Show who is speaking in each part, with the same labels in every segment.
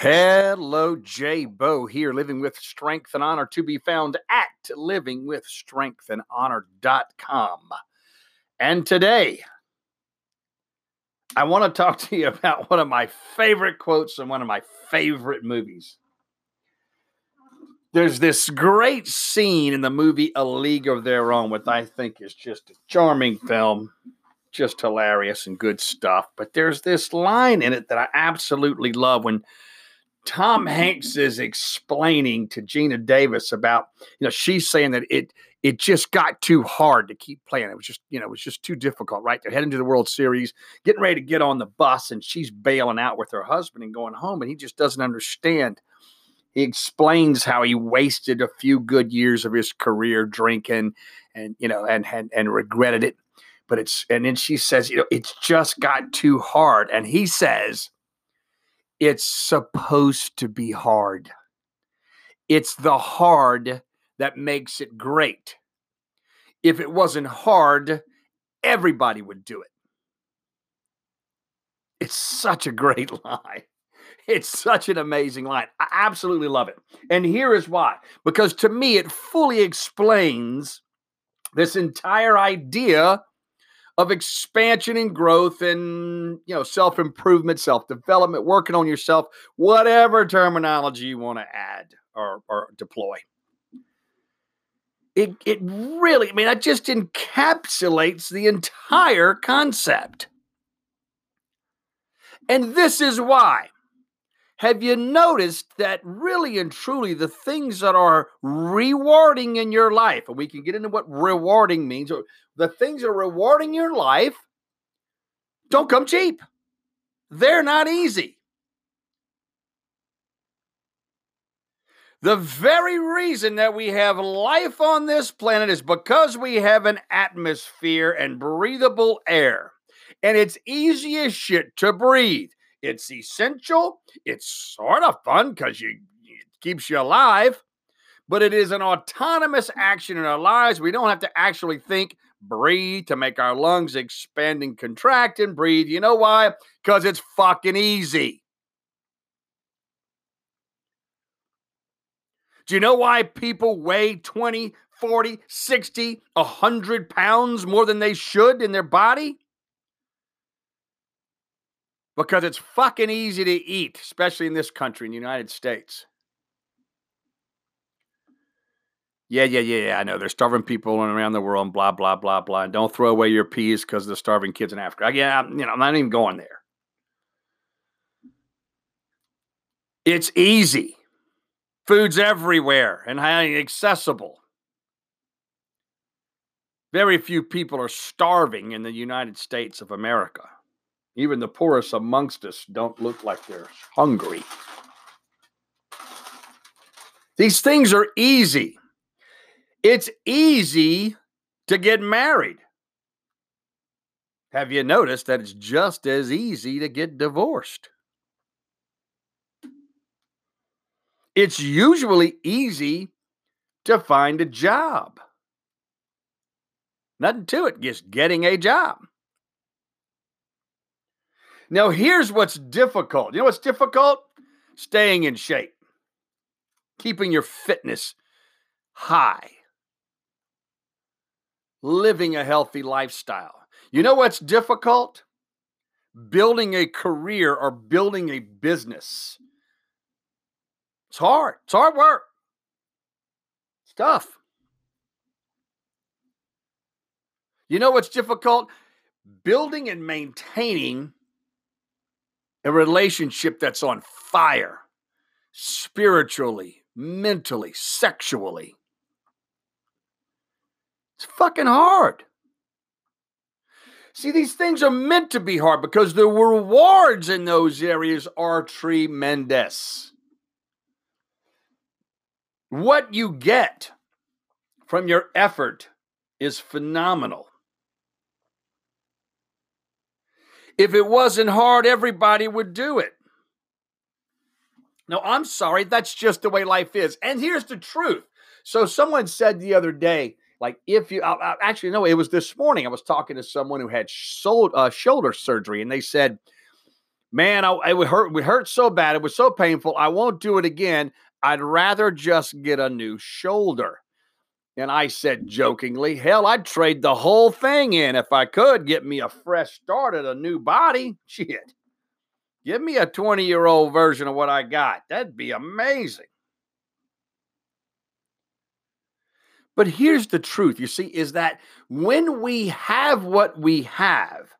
Speaker 1: Hello, Jay Bo here, living with strength and honor to be found at livingwithstrengthandhonor.com. And today, I want to talk to you about one of my favorite quotes from one of my favorite movies. There's this great scene in the movie A League of Their Own, which I think is just a charming film, just hilarious and good stuff. But there's this line in it that I absolutely love when Tom Hanks is explaining to Geena Davis about, you know, she's saying that it it just got too hard to keep playing. It was just, you know, it was just too difficult, right? They're heading to the World Series, getting ready to get on the bus, and she's bailing out with her husband and going home, and he just doesn't understand. He explains how he wasted a few good years of his career drinking and, you know, and and, and regretted it. But it's and then she says, you know, it's just got too hard. And he says, it's supposed to be hard. It's the hard that makes it great. If it wasn't hard, everybody would do it. It's such a great line. It's such an amazing line. I absolutely love it. And here is why because to me, it fully explains this entire idea of expansion and growth and you know self-improvement self-development working on yourself whatever terminology you want to add or, or deploy. It, it really i mean that just encapsulates the entire concept. And this is why. Have you noticed that really and truly the things that are rewarding in your life, and we can get into what rewarding means, the things that are rewarding your life don't come cheap. They're not easy. The very reason that we have life on this planet is because we have an atmosphere and breathable air. And it's easy as shit to breathe. It's essential. It's sort of fun because you it keeps you alive, but it is an autonomous action in our lives. We don't have to actually think, breathe to make our lungs expand and contract and breathe. You know why? Because it's fucking easy. Do you know why people weigh 20, 40, 60, 100 pounds more than they should in their body? because it's fucking easy to eat, especially in this country, in the United States. Yeah, yeah, yeah, yeah. I know there's starving people around the world, and blah, blah, blah, blah. And don't throw away your peas because the starving kids in Africa. Yeah, you know, I'm not even going there. It's easy. Food's everywhere and highly accessible. Very few people are starving in the United States of America. Even the poorest amongst us don't look like they're hungry. These things are easy. It's easy to get married. Have you noticed that it's just as easy to get divorced? It's usually easy to find a job. Nothing to it, just getting a job. Now, here's what's difficult. You know what's difficult? Staying in shape, keeping your fitness high, living a healthy lifestyle. You know what's difficult? Building a career or building a business. It's hard. It's hard work. It's tough. You know what's difficult? Building and maintaining a relationship that's on fire spiritually, mentally, sexually. It's fucking hard. See, these things are meant to be hard because the rewards in those areas are tremendous. What you get from your effort is phenomenal. If it wasn't hard, everybody would do it. No, I'm sorry. That's just the way life is. And here's the truth. So, someone said the other day, like, if you uh, actually, no, it was this morning. I was talking to someone who had shoulder, uh, shoulder surgery, and they said, Man, I, it would hurt. It hurt so bad. It was so painful. I won't do it again. I'd rather just get a new shoulder. And I said jokingly, hell, I'd trade the whole thing in if I could get me a fresh start at a new body. Shit. Give me a 20 year old version of what I got. That'd be amazing. But here's the truth, you see, is that when we have what we have,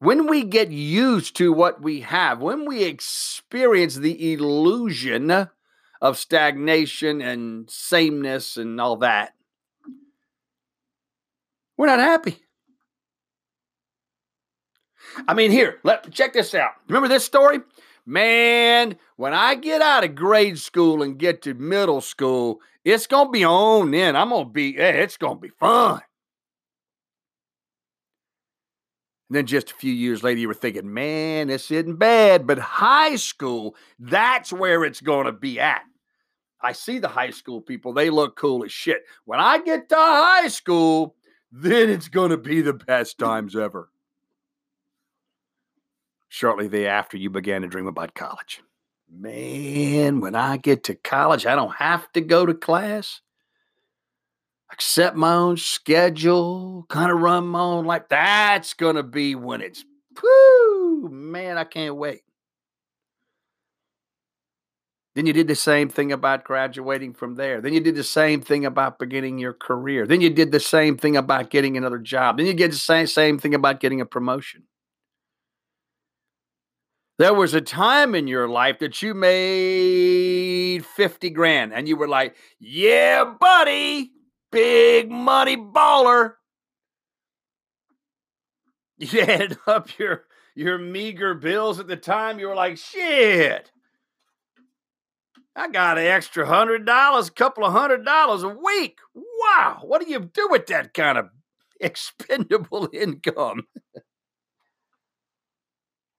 Speaker 1: when we get used to what we have, when we experience the illusion of stagnation and sameness and all that, we're not happy. I mean, here, let check this out. Remember this story? Man, when I get out of grade school and get to middle school, it's gonna be on then. I'm gonna be, hey, it's gonna be fun. And then just a few years later, you were thinking, man, this isn't bad. But high school, that's where it's going to be at. I see the high school people, they look cool as shit. When I get to high school, then it's going to be the best times ever. Shortly thereafter, you began to dream about college. Man, when I get to college, I don't have to go to class. Accept my own schedule, kind of run my own life. That's to be when it's, whoo, man, I can't wait. Then you did the same thing about graduating from there. Then you did the same thing about beginning your career. Then you did the same thing about getting another job. Then you did the same, same thing about getting a promotion. There was a time in your life that you made 50 grand and you were like, yeah, buddy, big money baller. You added up your, your meager bills at the time. You were like, shit, I got an extra hundred dollars, a couple of hundred dollars a week. Wow, what do you do with that kind of expendable income?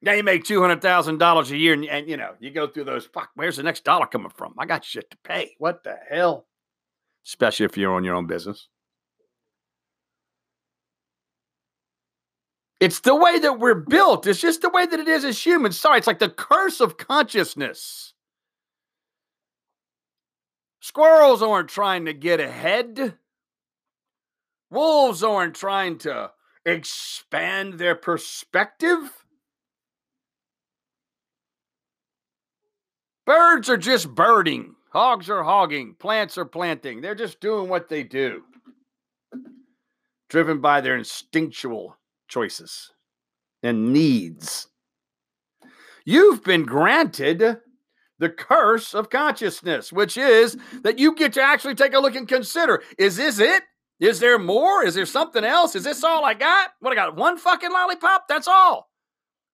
Speaker 1: Now you make two hundred thousand dollars a year, and, and you know you go through those. Fuck, where's the next dollar coming from? I got shit to pay. What the hell? Especially if you're on your own business. It's the way that we're built. It's just the way that it is as humans. Sorry, it's like the curse of consciousness. Squirrels aren't trying to get ahead. Wolves aren't trying to expand their perspective. Birds are just birding. Hogs are hogging. Plants are planting. They're just doing what they do, driven by their instinctual choices and needs. You've been granted the curse of consciousness, which is that you get to actually take a look and consider is this it? Is there more? Is there something else? Is this all I got? What I got? One fucking lollipop? That's all.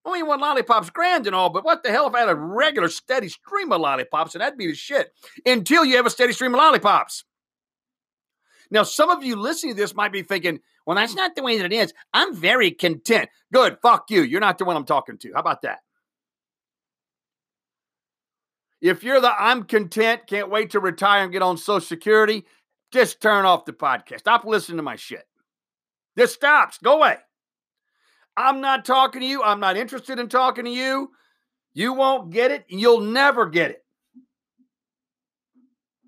Speaker 1: Only one lollipop's grand and all, but what the hell if I had a regular steady stream of lollipops and that'd be the shit until you have a steady stream of lollipops. Now, some of you listening to this might be thinking, well, that's not the way that it is. I'm very content. Good. Fuck you. You're not the one I'm talking to. How about that? If you're the I'm content, can't wait to retire and get on Social Security, just turn off the podcast. Stop listening to my shit. This stops. Go away. I'm not talking to you. I'm not interested in talking to you. You won't get it. You'll never get it.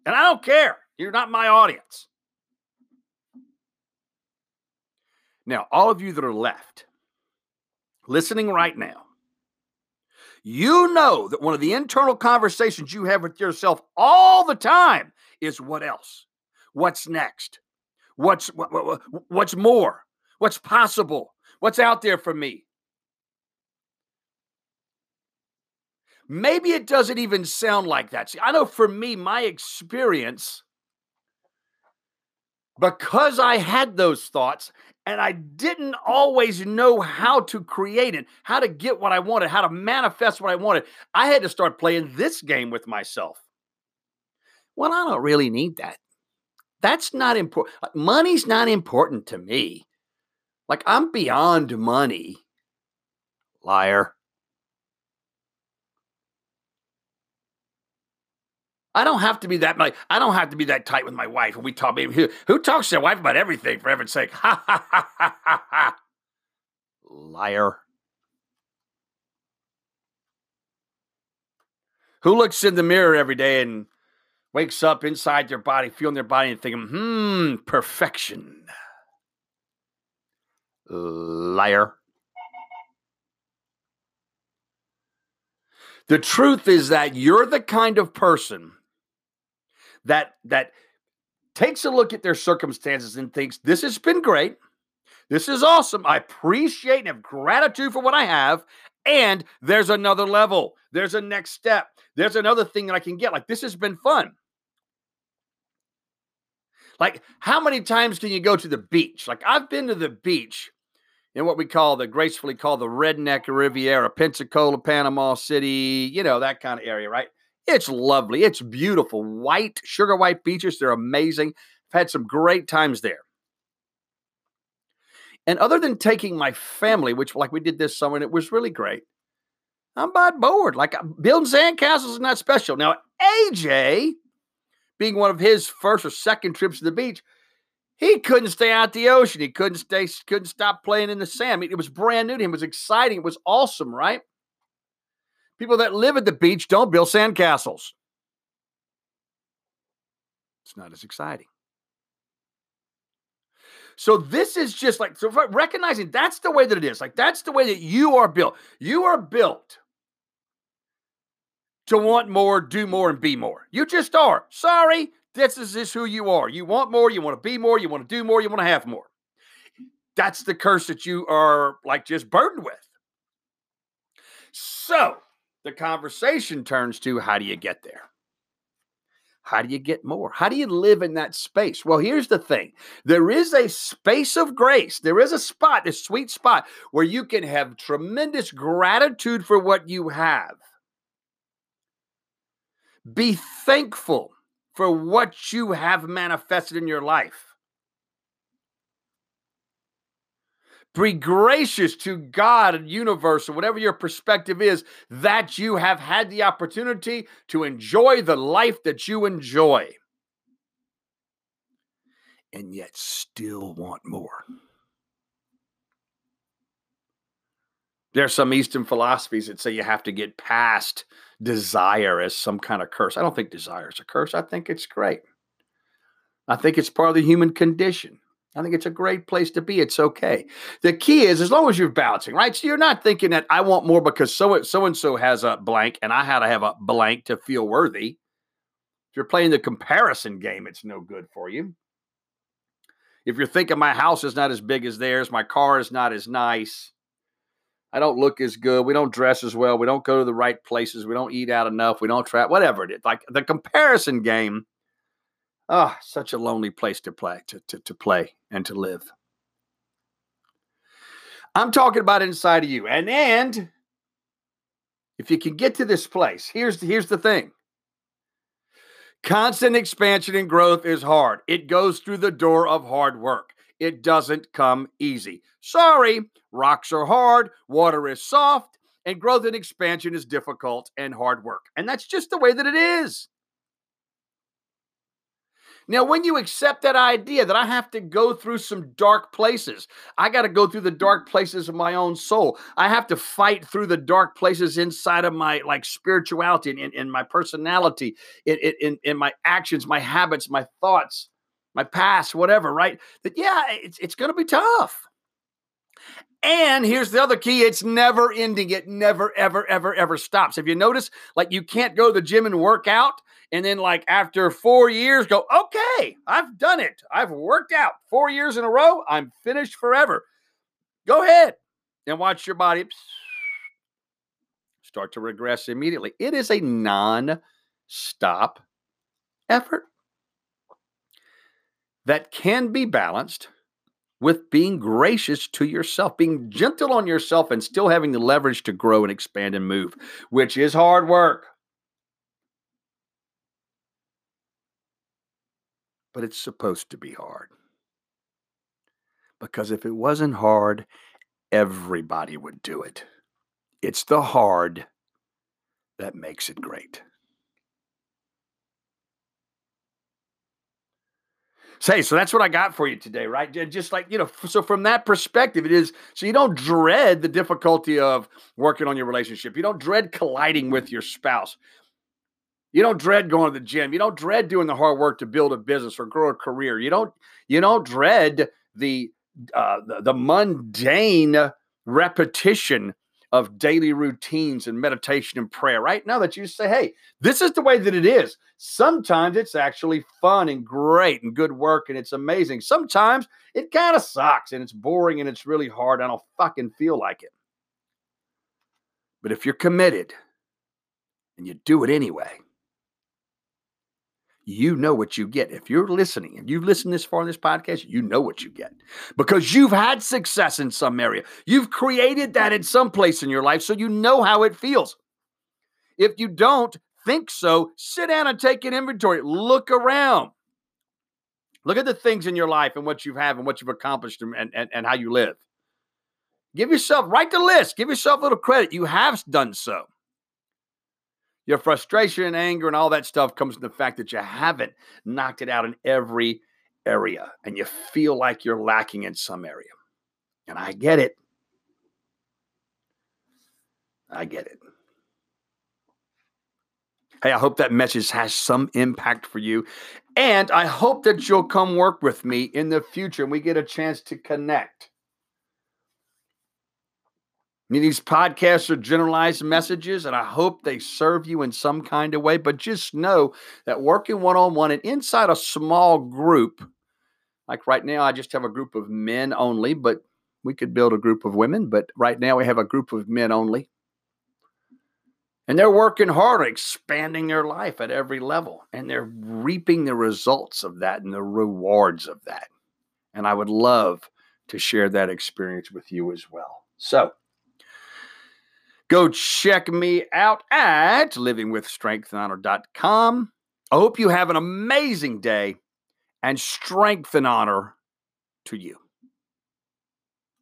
Speaker 1: And I don't care. You're not my audience. Now, all of you that are left listening right now, you know that one of the internal conversations you have with yourself all the time is what else? What's next? What's what, what, what's more? What's possible? What's out there for me? Maybe it doesn't even sound like that. See, I know for me, my experience, because I had those thoughts and I didn't always know how to create it, how to get what I wanted, how to manifest what I wanted. I had to start playing this game with myself. Well, I don't really need that. That's not important. Uh, money's not important to me. Like, I'm beyond money. Liar. I don't have to be that like, I don't have to be that tight with my wife. And we talk who, who talks to their wife about everything for heaven's sake? Ha ha ha ha ha. Liar. Who looks in the mirror every day and wakes up inside their body, feeling their body and thinking, hmm, perfection. Liar. The truth is that you're the kind of person that that takes a look at their circumstances and thinks, this has been great. This is awesome. I appreciate and have gratitude for what I have. And there's another level. There's a next step. There's another thing that I can get. Like, this has been fun. Like, how many times can you go to the beach? Like, I've been to the beach in what we call the gracefully called the Redneck Riviera, Pensacola, Panama City, you know, that kind of area, right? It's lovely. It's beautiful. White, sugar white beaches. They're amazing. I've had some great times there. And other than taking my family, which like we did this summer, and it was really great, I'm about bored. Like building sandcastles is not special. Now, AJ, being one of his first or second trips to the beach, he couldn't stay out the ocean. He couldn't stay, couldn't stop playing in the sand. It was brand new to him. It was exciting. It was awesome, right? People that live at the beach don't build sandcastles. It's not as exciting. So this is just like so recognizing that's the way that it is. Like that's the way that you are built. You are built to want more, do more, and be more. You just are. Sorry, this is just who you are. You want more, you want to be more, you want to do more, you want to have more. That's the curse that you are like just burdened with. So the conversation turns to how do you get there? How do you get more? How do you live in that space? Well, here's the thing there is a space of grace. There is a spot, a sweet spot where you can have tremendous gratitude for what you have. Be thankful for what you have manifested in your life. Be gracious to God and universe or whatever your perspective is that you have had the opportunity to enjoy the life that you enjoy. And yet still want more. There are some Eastern philosophies that say you have to get past desire as some kind of curse. I don't think desire is a curse. I think it's great. I think it's part of the human condition. I think it's a great place to be. It's okay. The key is as long as you're bouncing, right? So you're not thinking that I want more because so so and so has a blank and I had to have a blank to feel worthy. If you're playing the comparison game, it's no good for you. If you're thinking my house is not as big as theirs, my car is not as nice, I don't look as good. We don't dress as well. We don't go to the right places. We don't eat out enough. We don't travel. Whatever it is, like the comparison game. Ah, oh, such a lonely place to play, to, to, to play and to live. I'm talking about inside of you. And and if you can get to this place, here's here's the thing. Constant expansion and growth is hard. It goes through the door of hard work. It doesn't come easy. Sorry, rocks are hard, water is soft, and growth and expansion is difficult and hard work. And that's just the way that it is. Now, when you accept that idea that I have to go through some dark places, I got to go through the dark places of my own soul. I have to fight through the dark places inside of my like spirituality and in, my personality, in, in, in my actions, my habits, my thoughts my past, whatever, right? That yeah, it's it's going to be tough. And here's the other key it's never ending. It never, ever, ever, ever stops. Have you noticed? Like, you can't go to the gym and work out. And then, like, after four years, go, okay, I've done it. I've worked out four years in a row. I'm finished forever. Go ahead and watch your body start to regress immediately. It is a non stop effort that can be balanced with being gracious to yourself, being gentle on yourself, and still having the leverage to grow and expand and move, which is hard work. But it's supposed to be hard. Because if it wasn't hard, everybody would do it. It's the hard that makes it great. Say, so that's what I got for you today, right? Just like, you know, so from that perspective, it is so you don't dread the difficulty of working on your relationship. You don't dread colliding with your spouse. You don't dread going to the gym. You don't dread doing the hard work to build a business or grow a career. You don't you don't dread the uh, the, the mundane repetition of daily routines and meditation and prayer. Right now, that you say, hey, this is the way that it is. Sometimes it's actually fun and great and good work and it's amazing. Sometimes it kind of sucks and it's boring and it's really hard. I don't fucking feel like it. But if you're committed and you do it anyway, you know what you get. If you're listening and you've listened this far in this podcast, you know what you get because you've had success in some area. You've created that in some place in your life, so you know how it feels. If you don't think so, sit down and take an inventory. Look around. Look at the things in your life and what you have and what you've accomplished and, and, and how you live. Give yourself, write the list, give yourself a little credit. You have done so. Your frustration and anger and all that stuff comes from the fact that you haven't knocked it out in every area and you feel like you're lacking in some area. And I get it. I get it. Hey, I hope that message has some impact for you. And I hope that you'll come work with me in the future and we get a chance to connect. I mean, these podcasts are generalized messages, and I hope they serve you in some kind of way. But just know that working one on one and inside a small group, like right now, I just have a group of men only, but we could build a group of women. But right now, we have a group of men only. And they're working hard, expanding their life at every level, and they're reaping the results of that and the rewards of that. And I would love to share that experience with you as well. So, Go check me out at livingwithstrengthandhonor.com. I hope you have an amazing day and strength and honor to you.